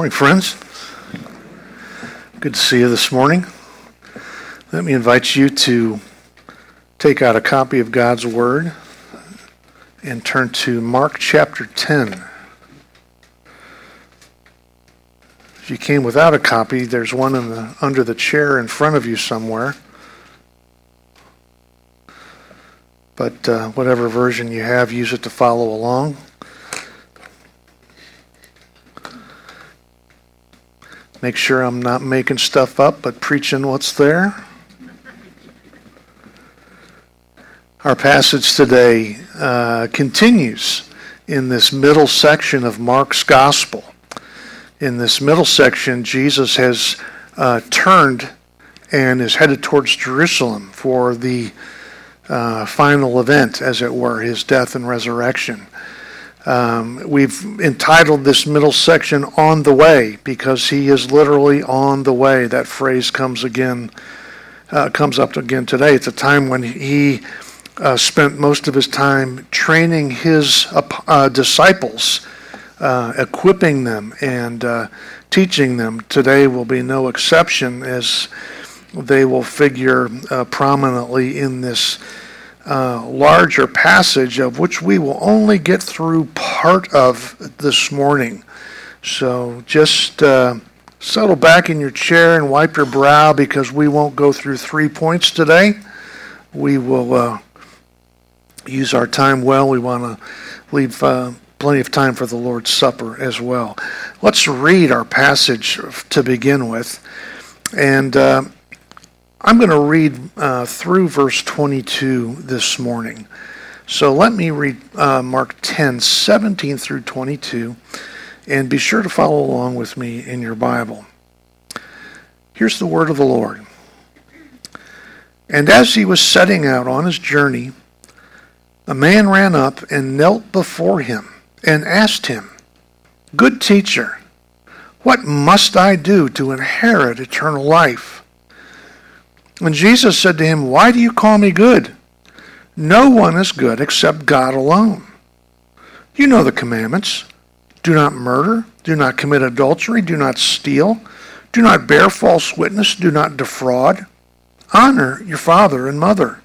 Morning, friends. Good to see you this morning. Let me invite you to take out a copy of God's Word and turn to Mark chapter 10. If you came without a copy, there's one the, under the chair in front of you somewhere. But uh, whatever version you have, use it to follow along. Make sure I'm not making stuff up, but preaching what's there. Our passage today uh, continues in this middle section of Mark's Gospel. In this middle section, Jesus has uh, turned and is headed towards Jerusalem for the uh, final event, as it were, his death and resurrection. Um, we've entitled this middle section On the Way because he is literally on the way. That phrase comes again, uh, comes up again today. It's a time when he uh, spent most of his time training his uh, disciples, uh, equipping them, and uh, teaching them. Today will be no exception as they will figure uh, prominently in this uh, larger passage of which we will only get through part of this morning. So just uh, settle back in your chair and wipe your brow because we won't go through three points today. We will uh, use our time well. We want to leave uh, plenty of time for the Lord's Supper as well. Let's read our passage to begin with. And uh, I'm going to read uh, through verse 22 this morning. So let me read uh, Mark 10, 17 through 22, and be sure to follow along with me in your Bible. Here's the word of the Lord. And as he was setting out on his journey, a man ran up and knelt before him and asked him, Good teacher, what must I do to inherit eternal life? And Jesus said to him, Why do you call me good? No one is good except God alone. You know the commandments do not murder, do not commit adultery, do not steal, do not bear false witness, do not defraud, honor your father and mother.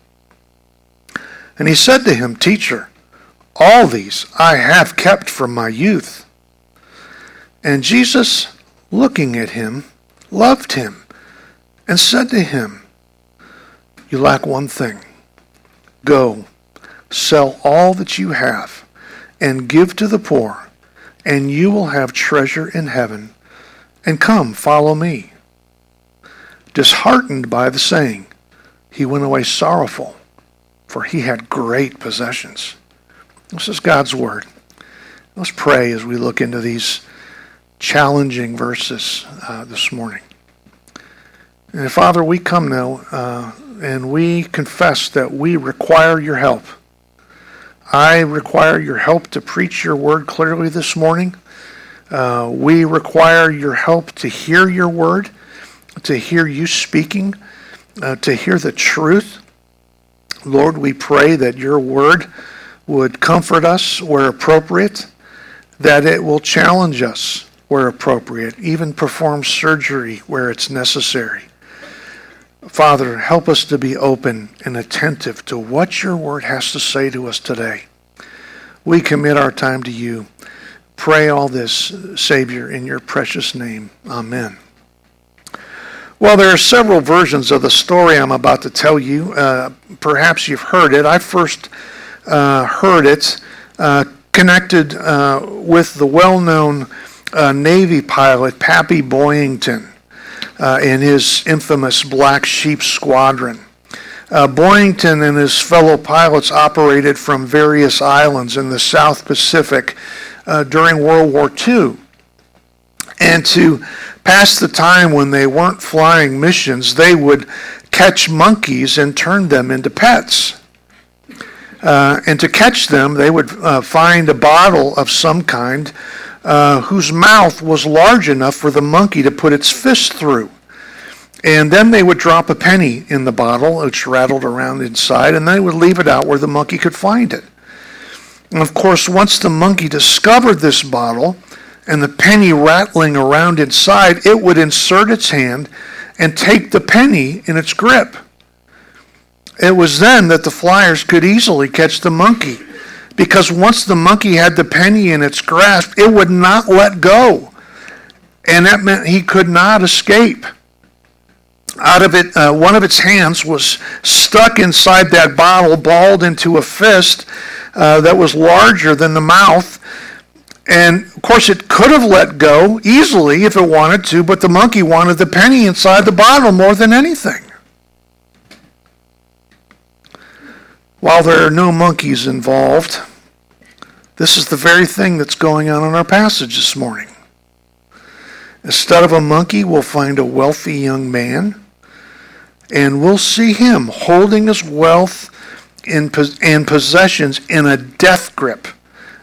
And he said to him, Teacher, all these I have kept from my youth. And Jesus, looking at him, loved him and said to him, you lack one thing. Go, sell all that you have, and give to the poor, and you will have treasure in heaven. And come, follow me. Disheartened by the saying, he went away sorrowful, for he had great possessions. This is God's word. Let's pray as we look into these challenging verses uh, this morning. And Father, we come now uh, and we confess that we require your help. I require your help to preach your word clearly this morning. Uh, we require your help to hear your word, to hear you speaking, uh, to hear the truth. Lord, we pray that your word would comfort us where appropriate, that it will challenge us where appropriate, even perform surgery where it's necessary. Father, help us to be open and attentive to what your word has to say to us today. We commit our time to you. Pray all this, Savior, in your precious name. Amen. Well, there are several versions of the story I'm about to tell you. Uh, perhaps you've heard it. I first uh, heard it uh, connected uh, with the well known uh, Navy pilot, Pappy Boyington uh, in his infamous Black Sheep Squadron. Uh, Boyington and his fellow pilots operated from various islands in the South Pacific uh, during World War II. And to pass the time when they weren't flying missions, they would catch monkeys and turn them into pets. Uh, and to catch them, they would uh, find a bottle of some kind uh, whose mouth was large enough for the monkey to put its fist through. And then they would drop a penny in the bottle, which rattled around inside, and then they would leave it out where the monkey could find it. And of course, once the monkey discovered this bottle and the penny rattling around inside, it would insert its hand and take the penny in its grip. It was then that the flyers could easily catch the monkey because once the monkey had the penny in its grasp, it would not let go. And that meant he could not escape. Out of it, uh, one of its hands was stuck inside that bottle, balled into a fist uh, that was larger than the mouth. And of course, it could have let go easily if it wanted to, but the monkey wanted the penny inside the bottle more than anything. While there are no monkeys involved, this is the very thing that's going on in our passage this morning. Instead of a monkey, we'll find a wealthy young man, and we'll see him holding his wealth and possessions in a death grip,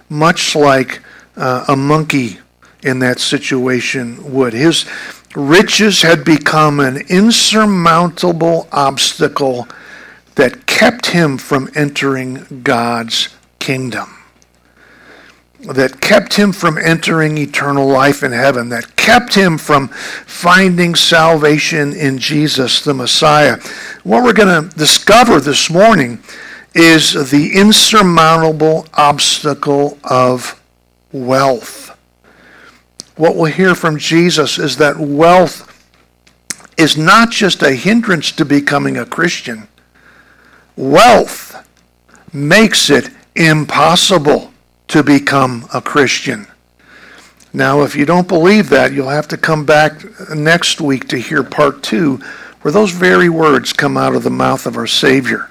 much like uh, a monkey in that situation would. His riches had become an insurmountable obstacle that kept him from entering God's kingdom. That kept him from entering eternal life in heaven, that kept him from finding salvation in Jesus the Messiah. What we're going to discover this morning is the insurmountable obstacle of wealth. What we'll hear from Jesus is that wealth is not just a hindrance to becoming a Christian, wealth makes it impossible to become a Christian. Now, if you don't believe that, you'll have to come back next week to hear part two, where those very words come out of the mouth of our Savior.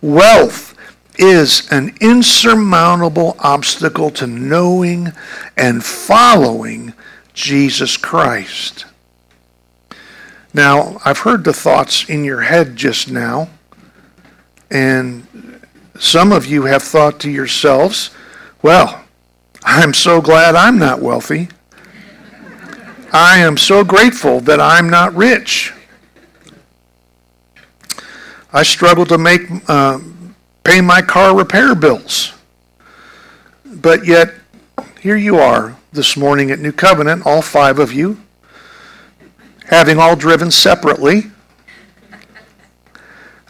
Wealth is an insurmountable obstacle to knowing and following Jesus Christ. Now, I've heard the thoughts in your head just now, and some of you have thought to yourselves, well, I'm so glad I'm not wealthy. I am so grateful that I'm not rich. I struggle to make uh, pay my car repair bills. But yet, here you are this morning at New Covenant, all five of you, having all driven separately.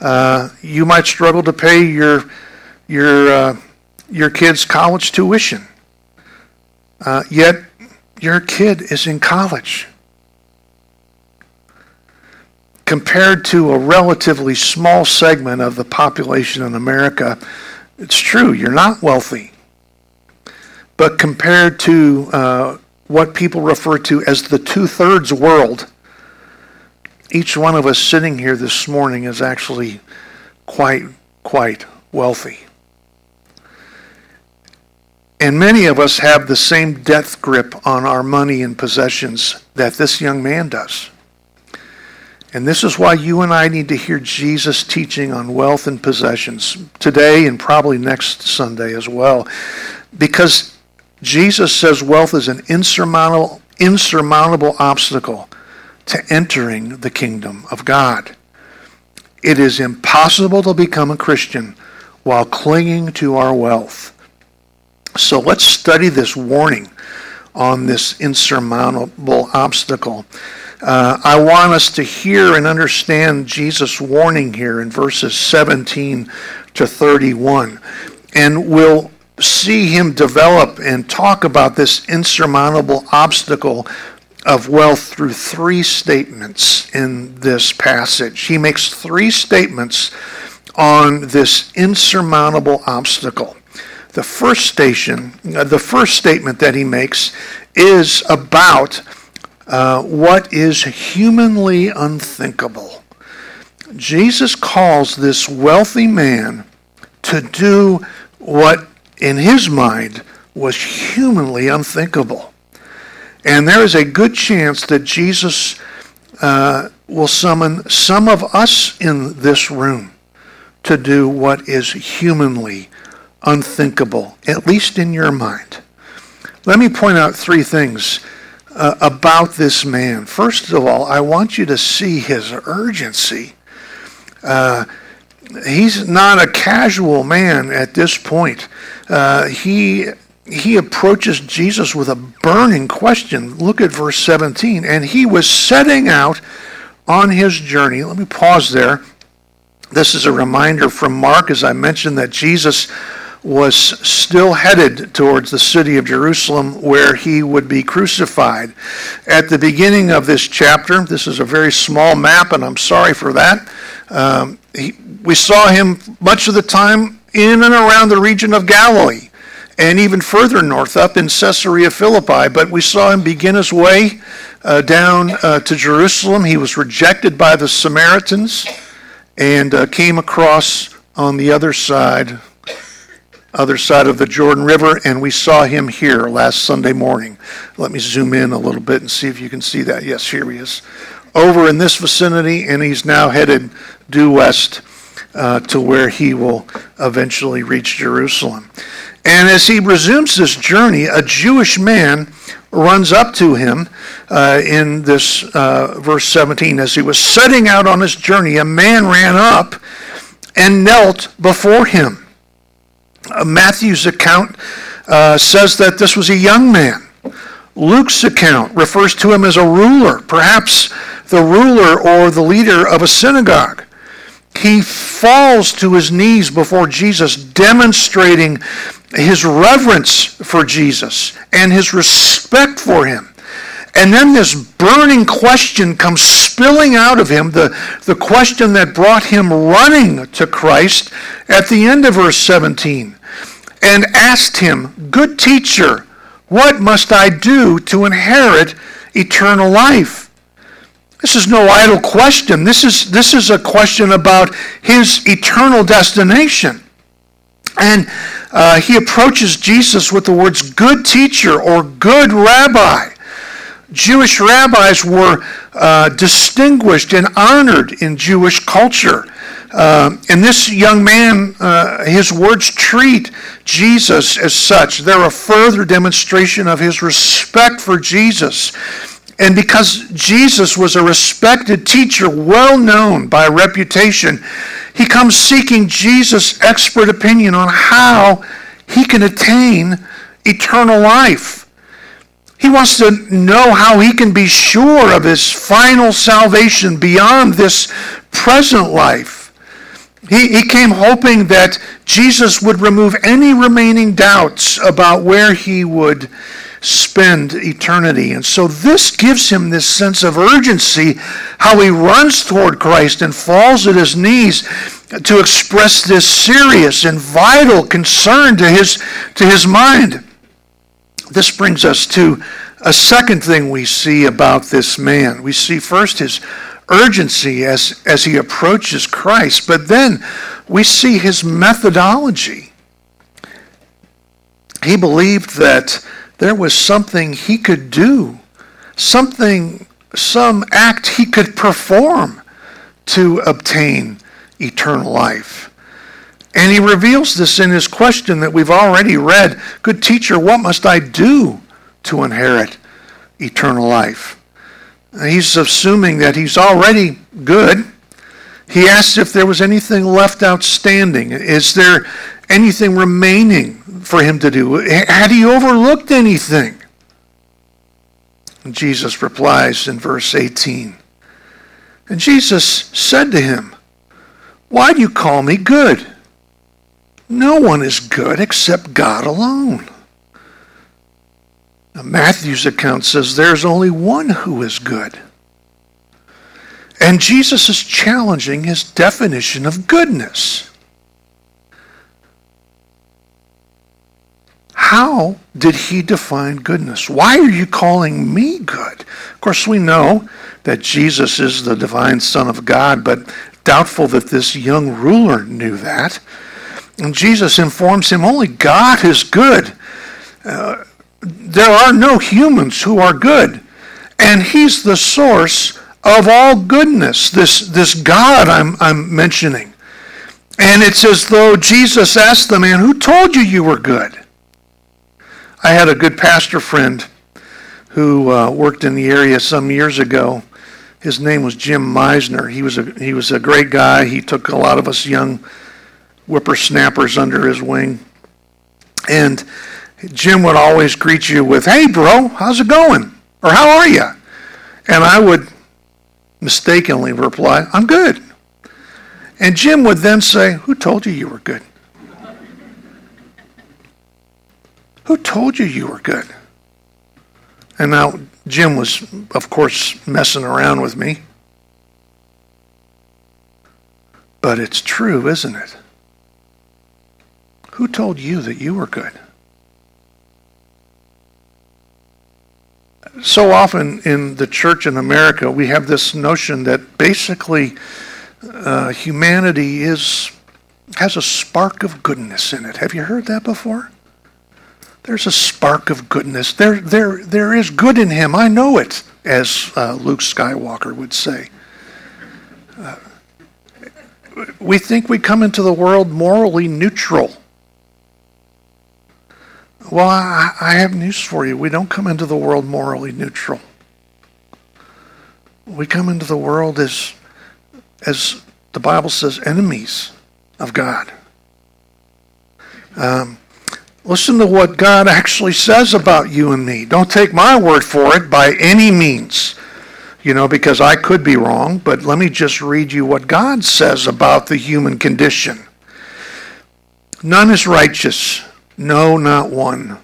Uh, you might struggle to pay your your uh, your kid's college tuition. Uh, yet your kid is in college compared to a relatively small segment of the population in America, it's true, you're not wealthy. But compared to uh, what people refer to as the two thirds world, each one of us sitting here this morning is actually quite, quite wealthy. And many of us have the same death grip on our money and possessions that this young man does. And this is why you and I need to hear Jesus teaching on wealth and possessions today and probably next Sunday as well. Because Jesus says wealth is an insurmountable, insurmountable obstacle to entering the kingdom of God. It is impossible to become a Christian while clinging to our wealth. So let's study this warning on this insurmountable obstacle uh, I want us to hear and understand Jesus' warning here in verses 17 to 31. And we'll see him develop and talk about this insurmountable obstacle of wealth through three statements in this passage. He makes three statements on this insurmountable obstacle. The first station, uh, the first statement that he makes is about uh, what is humanly unthinkable. Jesus calls this wealthy man to do what, in his mind, was humanly unthinkable. And there is a good chance that Jesus uh, will summon some of us in this room to do what is humanly unthinkable, at least in your mind. Let me point out three things uh, about this man. First of all, I want you to see his urgency. Uh, he's not a casual man at this point. Uh, he he approaches Jesus with a burning question. Look at verse 17. And he was setting out on his journey. Let me pause there. This is a reminder from Mark, as I mentioned, that Jesus was still headed towards the city of Jerusalem where he would be crucified. At the beginning of this chapter, this is a very small map, and I'm sorry for that. Um, he, we saw him much of the time in and around the region of Galilee and even further north up in Caesarea Philippi. But we saw him begin his way uh, down uh, to Jerusalem. He was rejected by the Samaritans and uh, came across on the other side other side of the Jordan River, and we saw him here last Sunday morning. Let me zoom in a little bit and see if you can see that. Yes, here he is. Over in this vicinity, and he's now headed due west uh, to where he will eventually reach Jerusalem. And as he resumes this journey, a Jewish man runs up to him uh, in this uh, verse 17. As he was setting out on his journey, a man ran up and knelt before him. Uh, Matthew's account uh, says that this was a young man. Luke's account refers to him as a ruler, perhaps the ruler or the leader of a synagogue. He falls to his knees before Jesus, demonstrating his reverence for Jesus and his respect for him. And then this burning question comes spilling out of him, the, the question that brought him running to Christ at the end of verse 17, and asked him, Good teacher, what must I do to inherit eternal life? This is no idle question. This is, this is a question about his eternal destination. And uh, he approaches Jesus with the words good teacher or good rabbi. Jewish rabbis were uh, distinguished and honored in Jewish culture. Uh, and this young man, uh, his words treat Jesus as such. They're a further demonstration of his respect for Jesus. And because Jesus was a respected teacher, well known by reputation, he comes seeking Jesus' expert opinion on how he can attain eternal life. He wants to know how he can be sure of his final salvation beyond this present life. He, he came hoping that Jesus would remove any remaining doubts about where he would spend eternity. And so this gives him this sense of urgency, how he runs toward Christ and falls at his knees to express this serious and vital concern to his, to his mind. This brings us to a second thing we see about this man. We see first his urgency as, as he approaches Christ, but then we see his methodology. He believed that there was something he could do, something, some act he could perform to obtain eternal life. And he reveals this in his question that we've already read Good teacher, what must I do to inherit eternal life? He's assuming that he's already good. He asks if there was anything left outstanding. Is there anything remaining for him to do? Had he overlooked anything? And Jesus replies in verse 18. And Jesus said to him, Why do you call me good? No one is good except God alone. Now, Matthew's account says there's only one who is good. And Jesus is challenging his definition of goodness. How did he define goodness? Why are you calling me good? Of course, we know that Jesus is the divine Son of God, but doubtful that this young ruler knew that. And Jesus informs him only God is good. Uh, there are no humans who are good. And he's the source of all goodness, this, this God I'm, I'm mentioning. And it's as though Jesus asked the man, Who told you you were good? I had a good pastor friend who uh, worked in the area some years ago. His name was Jim Meisner. He was a, he was a great guy. He took a lot of us young whippersnappers under his wing. And Jim would always greet you with, Hey, bro, how's it going? Or how are you? And I would mistakenly reply, I'm good. And Jim would then say, Who told you you were good? Who told you you were good? And now Jim was, of course, messing around with me. But it's true, isn't it? Who told you that you were good? So often in the church in America, we have this notion that basically uh, humanity is has a spark of goodness in it. Have you heard that before? There's a spark of goodness. There, there, there is good in him. I know it, as uh, Luke Skywalker would say. Uh, we think we come into the world morally neutral. Well, I, I have news for you. We don't come into the world morally neutral. We come into the world as, as the Bible says, enemies of God. Um, listen to what God actually says about you and me. Don't take my word for it by any means, you know, because I could be wrong, but let me just read you what God says about the human condition. None is righteous. No, not one.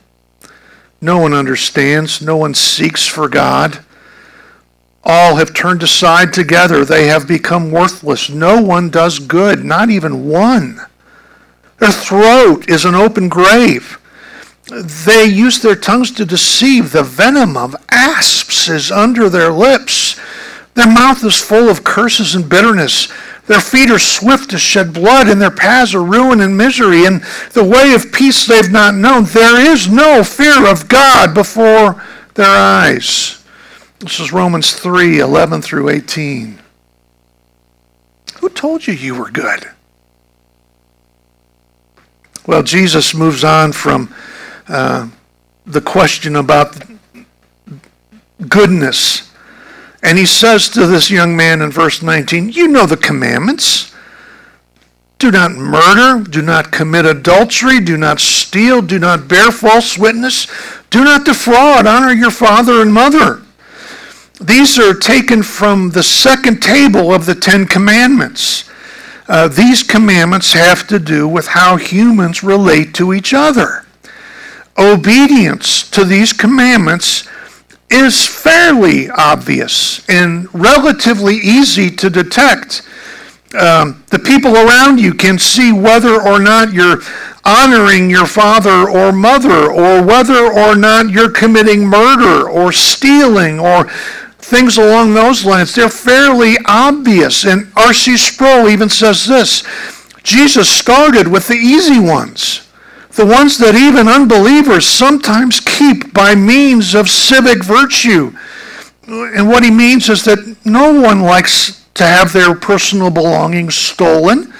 No one understands. No one seeks for God. All have turned aside together. They have become worthless. No one does good, not even one. Their throat is an open grave. They use their tongues to deceive. The venom of asps is under their lips. Their mouth is full of curses and bitterness. Their feet are swift to shed blood, and their paths are ruin and misery, and the way of peace they've not known. There is no fear of God before their eyes. This is Romans 3 11 through 18. Who told you you were good? Well, Jesus moves on from uh, the question about goodness and he says to this young man in verse 19, You know the commandments. Do not murder, do not commit adultery, do not steal, do not bear false witness, do not defraud, honor your father and mother. These are taken from the second table of the Ten Commandments. Uh, these commandments have to do with how humans relate to each other. Obedience to these commandments is fairly obvious and relatively easy to detect. Um, the people around you can see whether or not you're honoring your father or mother, or whether or not you're committing murder or stealing or things along those lines. They're fairly obvious. And R.C. Sproul even says this Jesus started with the easy ones the ones that even unbelievers sometimes keep by means of civic virtue. And what he means is that no one likes to have their personal belongings stolen.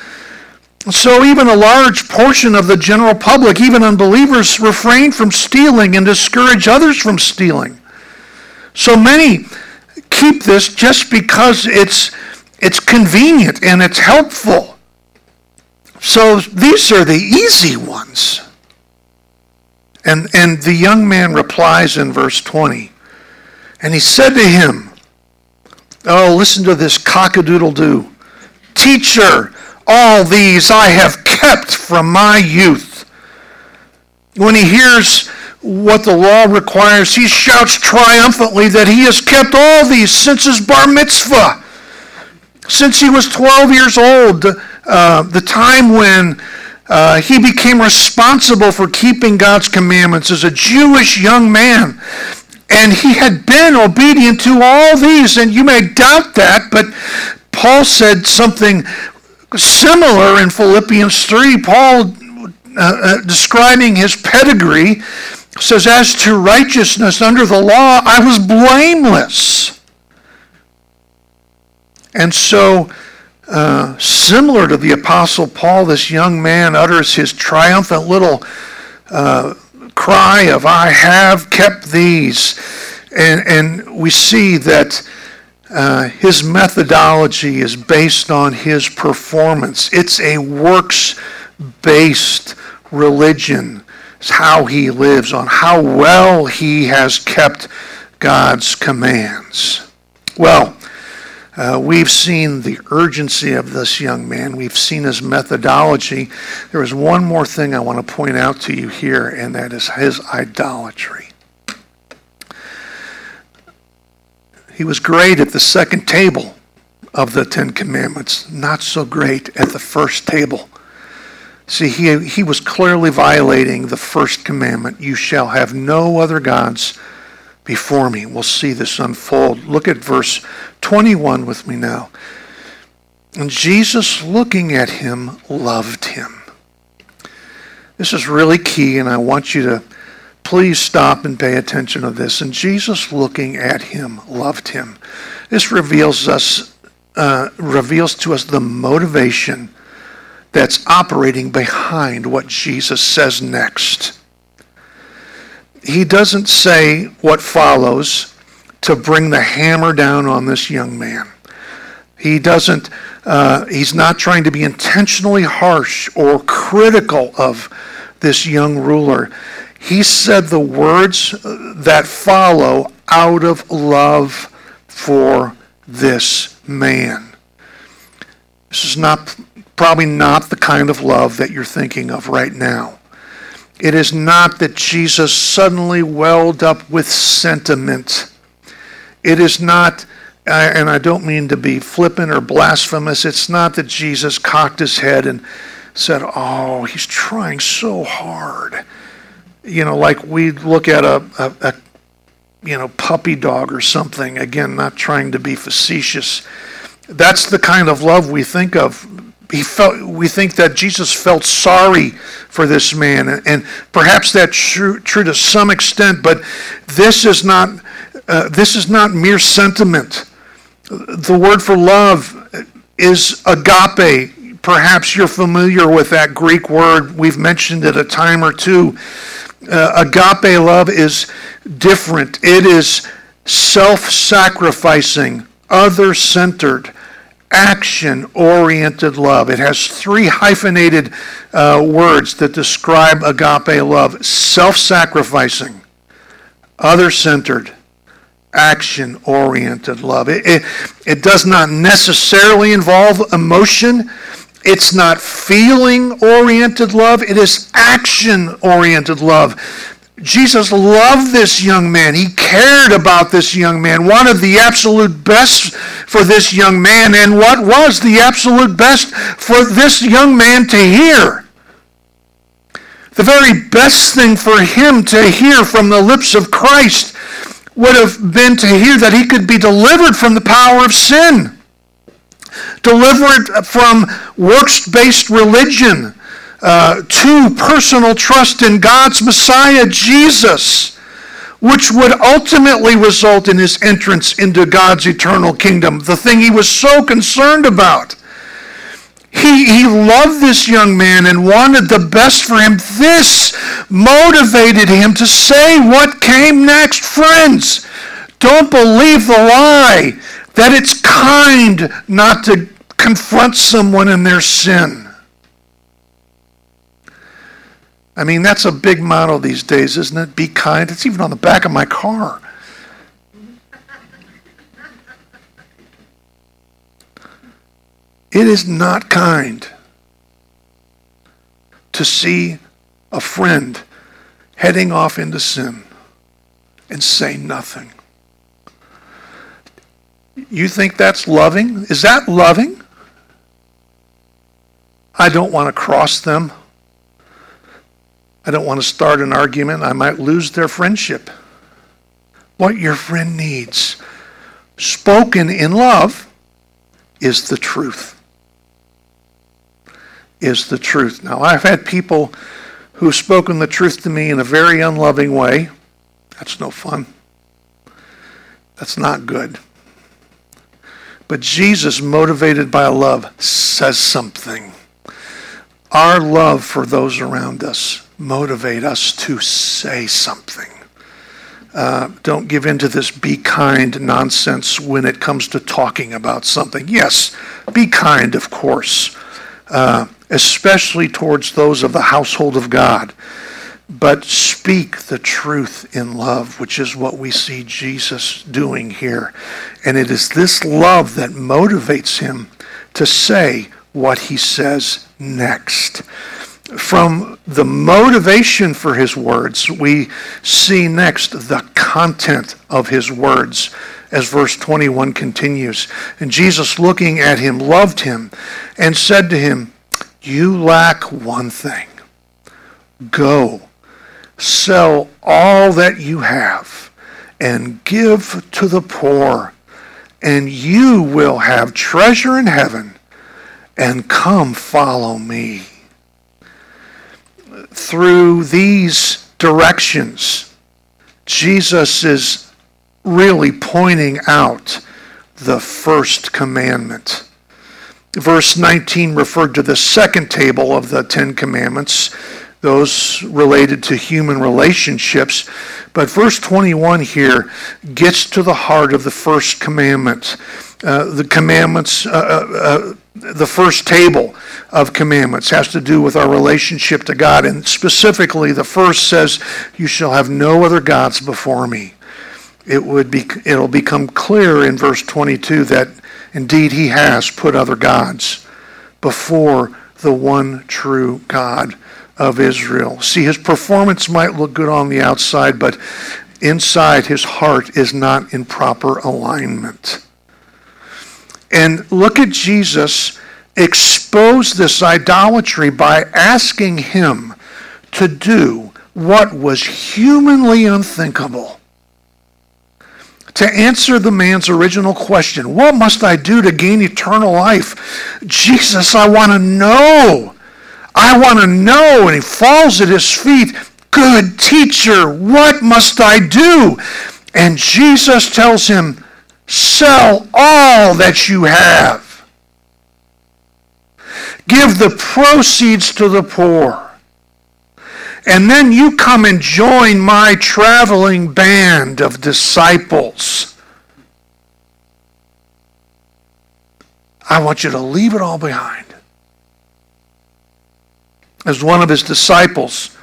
So even a large portion of the general public, even unbelievers, refrain from stealing and discourage others from stealing. So many keep this just because it's, it's convenient and it's helpful. So these are the easy ones. And, and the young man replies in verse 20. And he said to him, Oh, listen to this cockadoodle doo. Teacher, all these I have kept from my youth. When he hears what the law requires, he shouts triumphantly that he has kept all these since his bar mitzvah. Since he was 12 years old, uh, the time when uh, he became responsible for keeping God's commandments as a Jewish young man. And he had been obedient to all these. And you may doubt that, but Paul said something similar in Philippians 3. Paul, uh, uh, describing his pedigree, says, As to righteousness under the law, I was blameless. And so, uh, similar to the Apostle Paul, this young man utters his triumphant little uh, cry of, I have kept these. And, and we see that uh, his methodology is based on his performance. It's a works based religion. How he lives, on how well he has kept God's commands. Well, uh, we've seen the urgency of this young man. We've seen his methodology. There is one more thing I want to point out to you here, and that is his idolatry. He was great at the second table of the Ten Commandments, not so great at the first table. See, he, he was clearly violating the first commandment you shall have no other gods before me. We'll see this unfold. Look at verse 21 with me now. And Jesus, looking at him, loved him. This is really key, and I want you to please stop and pay attention to this. And Jesus, looking at him, loved him. This reveals us, uh, reveals to us the motivation that's operating behind what Jesus says next he doesn't say what follows to bring the hammer down on this young man. He doesn't, uh, he's not trying to be intentionally harsh or critical of this young ruler. He said the words that follow out of love for this man. This is not probably not the kind of love that you're thinking of right now. It is not that Jesus suddenly welled up with sentiment. It is not, uh, and I don't mean to be flippant or blasphemous, it's not that Jesus cocked his head and said, Oh, he's trying so hard. You know, like we look at a, a, a you know, puppy dog or something. Again, not trying to be facetious. That's the kind of love we think of he felt we think that Jesus felt sorry for this man and, and perhaps that's true, true to some extent but this is not uh, this is not mere sentiment. The word for love is agape. Perhaps you're familiar with that greek word. We've mentioned it a time or two. Uh, agape love is different. It is self-sacrificing other-centered action oriented love. It has three hyphenated uh, words that describe agape love self sacrificing, other centered, action oriented love. It, it, it, does not necessarily involve emotion. It's not feeling oriented love. It is action oriented love. Jesus loved this young man. He cared about this young man, wanted the absolute best for this young man. And what was the absolute best for this young man to hear? The very best thing for him to hear from the lips of Christ would have been to hear that he could be delivered from the power of sin, delivered from works based religion uh, to personal trust in God's Messiah, Jesus, which would ultimately result in his entrance into God's eternal kingdom, the thing he was so concerned about. He, he loved this young man and wanted the best for him. This motivated him to say what came next. Friends, don't believe the lie that it's kind not to confront someone in their sin. I mean, that's a big motto these days, isn't it? Be kind. It's even on the back of my car. It is not kind to see a friend heading off into sin and say nothing. You think that's loving? Is that loving? I don't want to cross them. I don't want to start an argument. I might lose their friendship. What your friend needs, spoken in love, is the truth. Is the truth. Now, I've had people who've spoken the truth to me in a very unloving way. That's no fun. That's not good. But Jesus, motivated by love, says something. Our love for those around us motivate us to say something. Uh, don't give in to this be kind nonsense when it comes to talking about something. Yes, be kind, of course, uh, especially towards those of the household of God. but speak the truth in love, which is what we see Jesus doing here. And it is this love that motivates him to say what he says next. From the motivation for his words, we see next the content of his words as verse 21 continues. And Jesus, looking at him, loved him and said to him, You lack one thing. Go, sell all that you have, and give to the poor, and you will have treasure in heaven. And come follow me. Through these directions, Jesus is really pointing out the first commandment. Verse 19 referred to the second table of the Ten Commandments, those related to human relationships. But verse 21 here gets to the heart of the first commandment. Uh, the commandments, uh, uh, uh the first table of commandments has to do with our relationship to God. And specifically, the first says, You shall have no other gods before me it would be it'll become clear in verse 22 that indeed he has put other gods before the one true God of Israel. See, his performance might look good on the outside, but inside his heart is not in proper alignment. And look at Jesus expose this idolatry by asking him to do what was humanly unthinkable to answer the man's original question What must I do to gain eternal life? Jesus, I want to know. I want to know. And he falls at his feet. Good teacher, what must I do? And Jesus tells him, Sell all that you have, give the proceeds to the poor and then you come and join my traveling band of disciples. I want you to leave it all behind. As one of his disciples,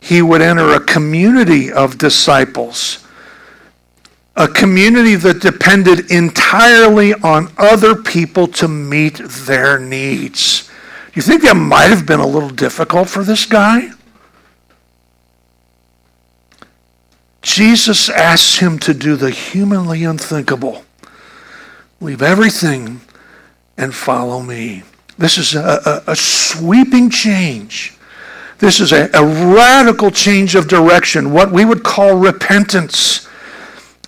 he would enter a community of disciples, a community that depended entirely on other people to meet their needs. You think that might have been a little difficult for this guy? Jesus asks him to do the humanly unthinkable leave everything and follow me. This is a, a, a sweeping change. This is a, a radical change of direction, what we would call repentance.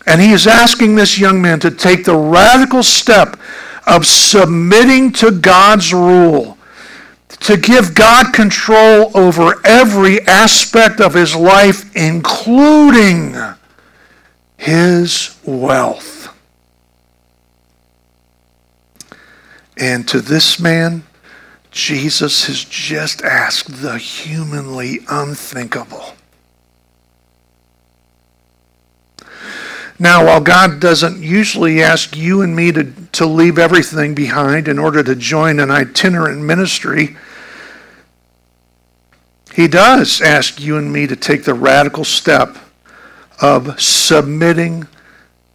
And he is asking this young man to take the radical step of submitting to God's rule to give God control over every aspect of his life, including his wealth. And to this man, Jesus has just asked the humanly unthinkable. Now, while God doesn't usually ask you and me to, to leave everything behind in order to join an itinerant ministry, He does ask you and me to take the radical step of submitting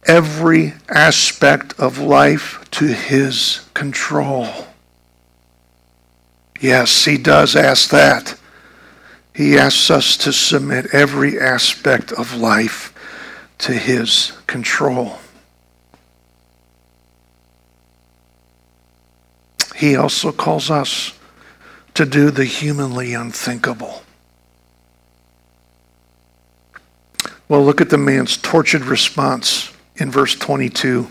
every aspect of life to His control. Yes, He does ask that. He asks us to submit every aspect of life to his control. He also calls us to do the humanly unthinkable. Well, look at the man's tortured response in verse 22.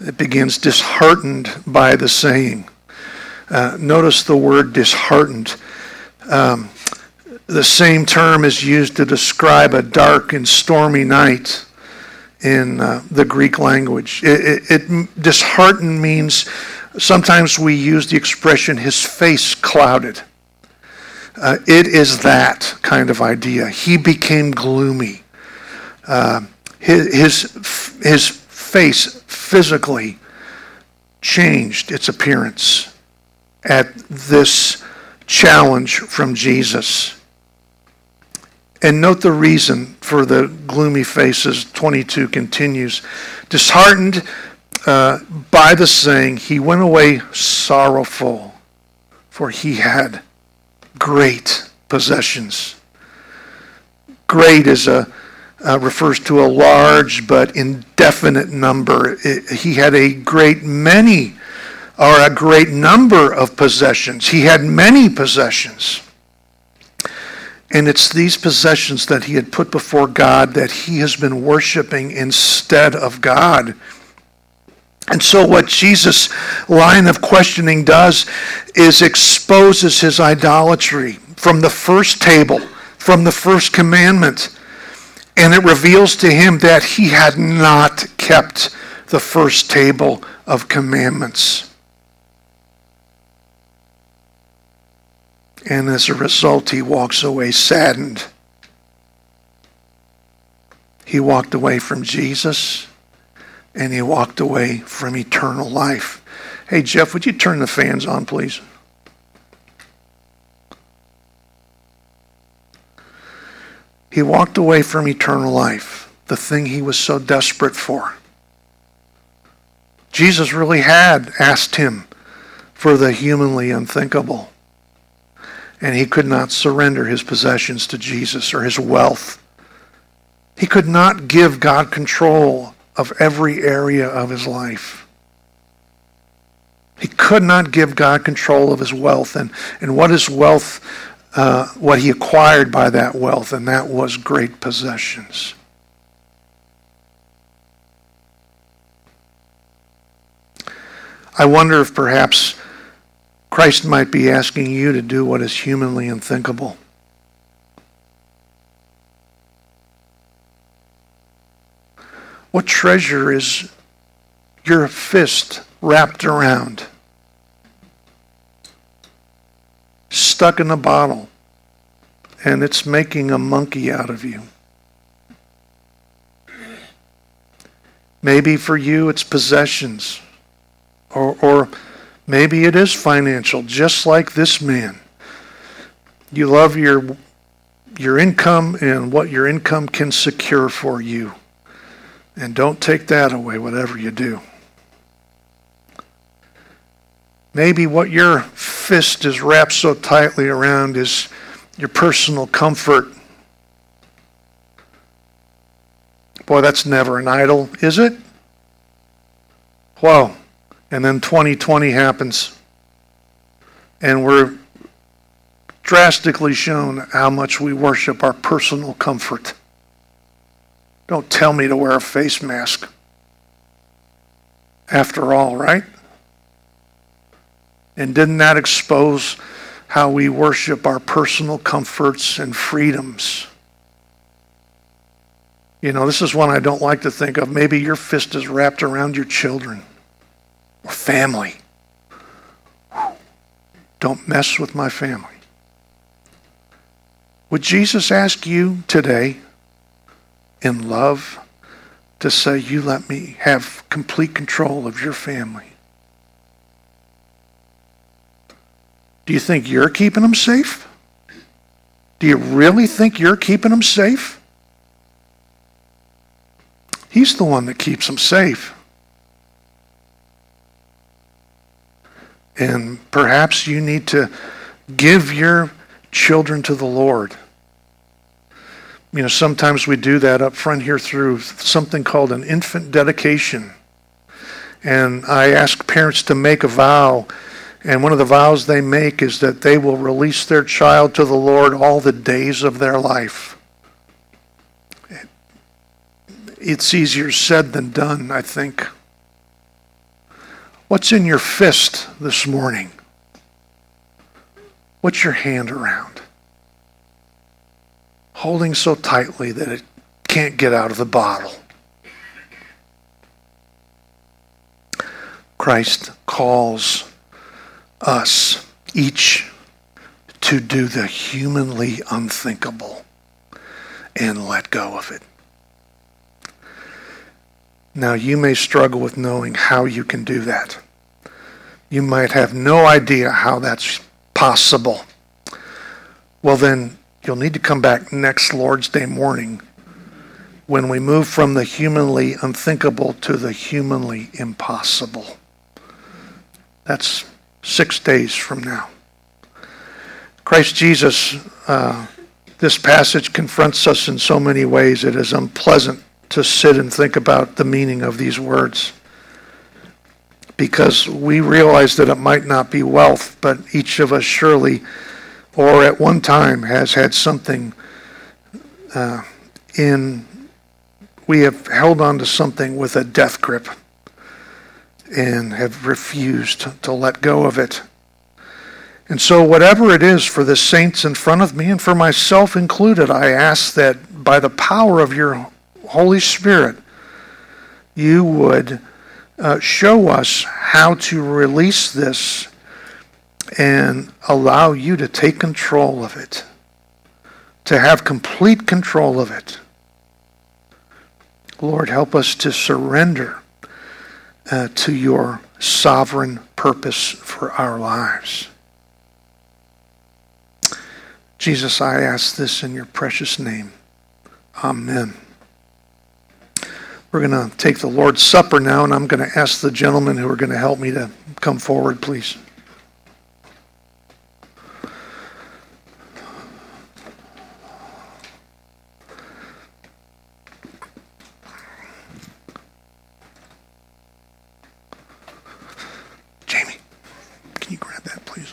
It begins disheartened by the saying. Uh, notice the word disheartened. Um, the same term is used to describe a dark and stormy night in uh, the Greek language. It, it, it disheartened means sometimes we use the expression his face clouded. Uh, it is that kind of idea. He became gloomy. Uh, his, his, his face physically changed its appearance at this challenge from Jesus. And note the reason for the gloomy faces. 22 continues. Disheartened uh, by the saying, he went away sorrowful, for he had great possessions. Great is a uh, refers to a large but indefinite number. It, he had a great many or a great number of possessions. He had many possessions. And it's these possessions that he had put before God that he has been worshiping instead of God. And so, what Jesus' line of questioning does is exposes his idolatry from the first table, from the first commandment. And it reveals to him that he had not kept the first table of commandments. And as a result, he walks away saddened. He walked away from Jesus and he walked away from eternal life. Hey, Jeff, would you turn the fans on, please? He walked away from eternal life, the thing he was so desperate for. Jesus really had asked him for the humanly unthinkable and he could not surrender his possessions to Jesus or his wealth. He could not give God control of every area of his life. He could not give God control of his wealth and, and what his wealth, uh, what he acquired by that wealth, and that was great possessions. I wonder if perhaps Christ might be asking you to do what is humanly unthinkable. What treasure is your fist wrapped around? Stuck in a bottle, and it's making a monkey out of you. Maybe for you it's possessions or, or Maybe it is financial, just like this man. You love your your income and what your income can secure for you. And don't take that away, whatever you do. Maybe what your fist is wrapped so tightly around is your personal comfort. Boy, that's never an idol, is it? Whoa. And then 2020 happens. And we're drastically shown how much we worship our personal comfort. Don't tell me to wear a face mask. After all, right? And didn't that expose how we worship our personal comforts and freedoms? You know, this is one I don't like to think of. Maybe your fist is wrapped around your children or family. Don't mess with my family. Would Jesus ask you today in love to say, You let me have complete control of your family? Do you think you're keeping them safe? Do you really think you're keeping them safe? He's the one that keeps them safe. And perhaps you need to give your children to the Lord. You know, sometimes we do that up front here through something called an infant dedication. And I ask parents to make a vow. And one of the vows they make is that they will release their child to the Lord all the days of their life. It's easier said than done, I think. What's in your fist this morning? What's your hand around? Holding so tightly that it can't get out of the bottle. Christ calls us each to do the humanly unthinkable and let go of it. Now, you may struggle with knowing how you can do that. You might have no idea how that's possible. Well, then, You'll need to come back next Lord's Day morning when we move from the humanly unthinkable to the humanly impossible. That's six days from now. Christ Jesus, uh, this passage confronts us in so many ways. It is unpleasant to sit and think about the meaning of these words because we realize that it might not be wealth, but each of us surely, or at one time, has had something uh, in, we have held on to something with a death grip and have refused to let go of it. And so, whatever it is for the saints in front of me and for myself included, I ask that by the power of your Holy Spirit, you would uh, show us how to release this and allow you to take control of it, to have complete control of it. Lord, help us to surrender uh, to your sovereign purpose for our lives. Jesus, I ask this in your precious name. Amen. We're going to take the Lord's Supper now, and I'm going to ask the gentlemen who are going to help me to come forward, please. Jamie, can you grab that, please?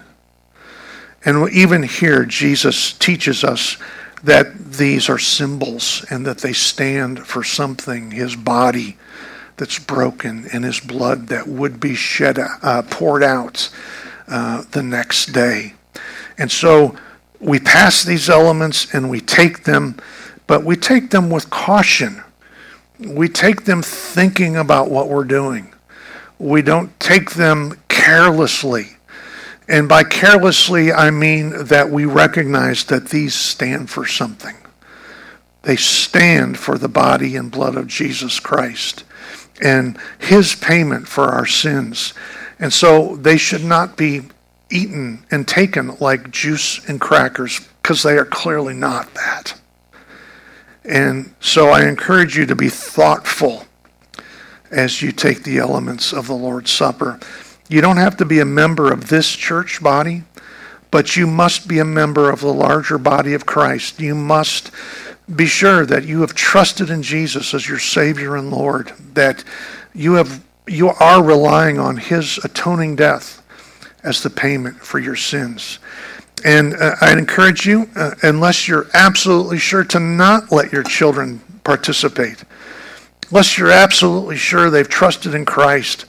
And even here, Jesus teaches us that these are symbols and that they stand for something his body that's broken and his blood that would be shed uh, poured out uh, the next day. And so we pass these elements and we take them but we take them with caution. We take them thinking about what we're doing. We don't take them carelessly and by carelessly, I mean that we recognize that these stand for something. They stand for the body and blood of Jesus Christ and his payment for our sins. And so they should not be eaten and taken like juice and crackers because they are clearly not that. And so I encourage you to be thoughtful as you take the elements of the Lord's Supper. You don't have to be a member of this church body, but you must be a member of the larger body of Christ. You must be sure that you have trusted in Jesus as your Savior and Lord, that you have you are relying on his atoning death as the payment for your sins. And uh, I'd encourage you, uh, unless you're absolutely sure to not let your children participate, unless you're absolutely sure they've trusted in Christ,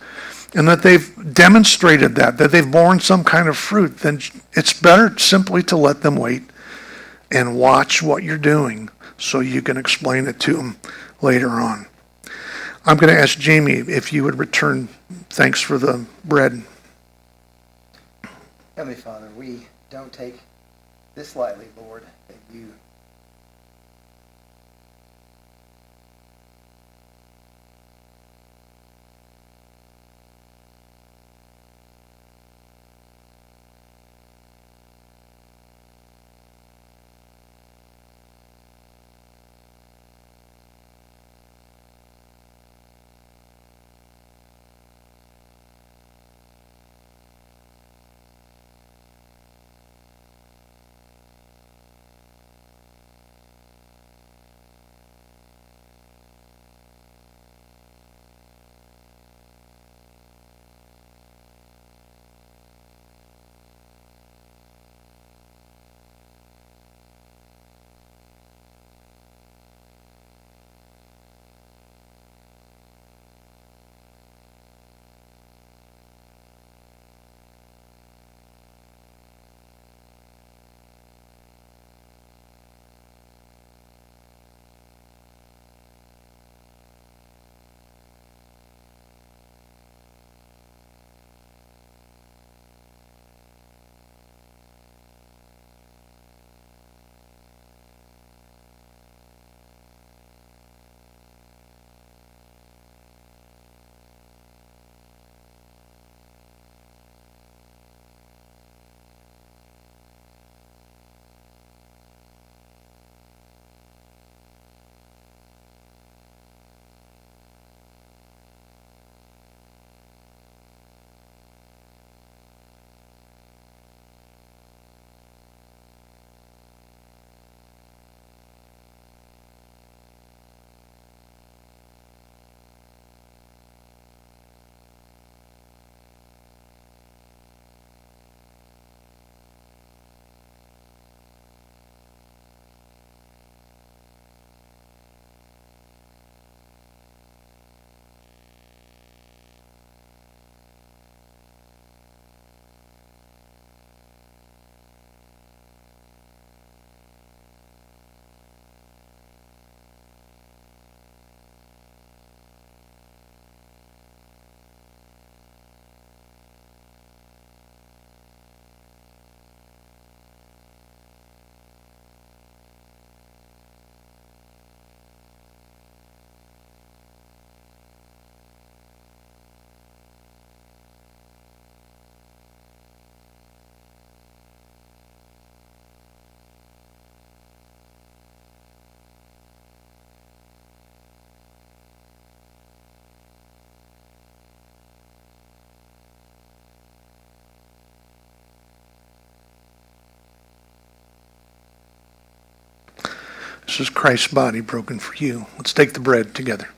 and that they've demonstrated that, that they've borne some kind of fruit, then it's better simply to let them wait and watch what you're doing so you can explain it to them later on. I'm going to ask Jamie if you would return thanks for the bread. Heavenly Father, we don't take this lightly, Lord, that you This is Christ's body broken for you. Let's take the bread together.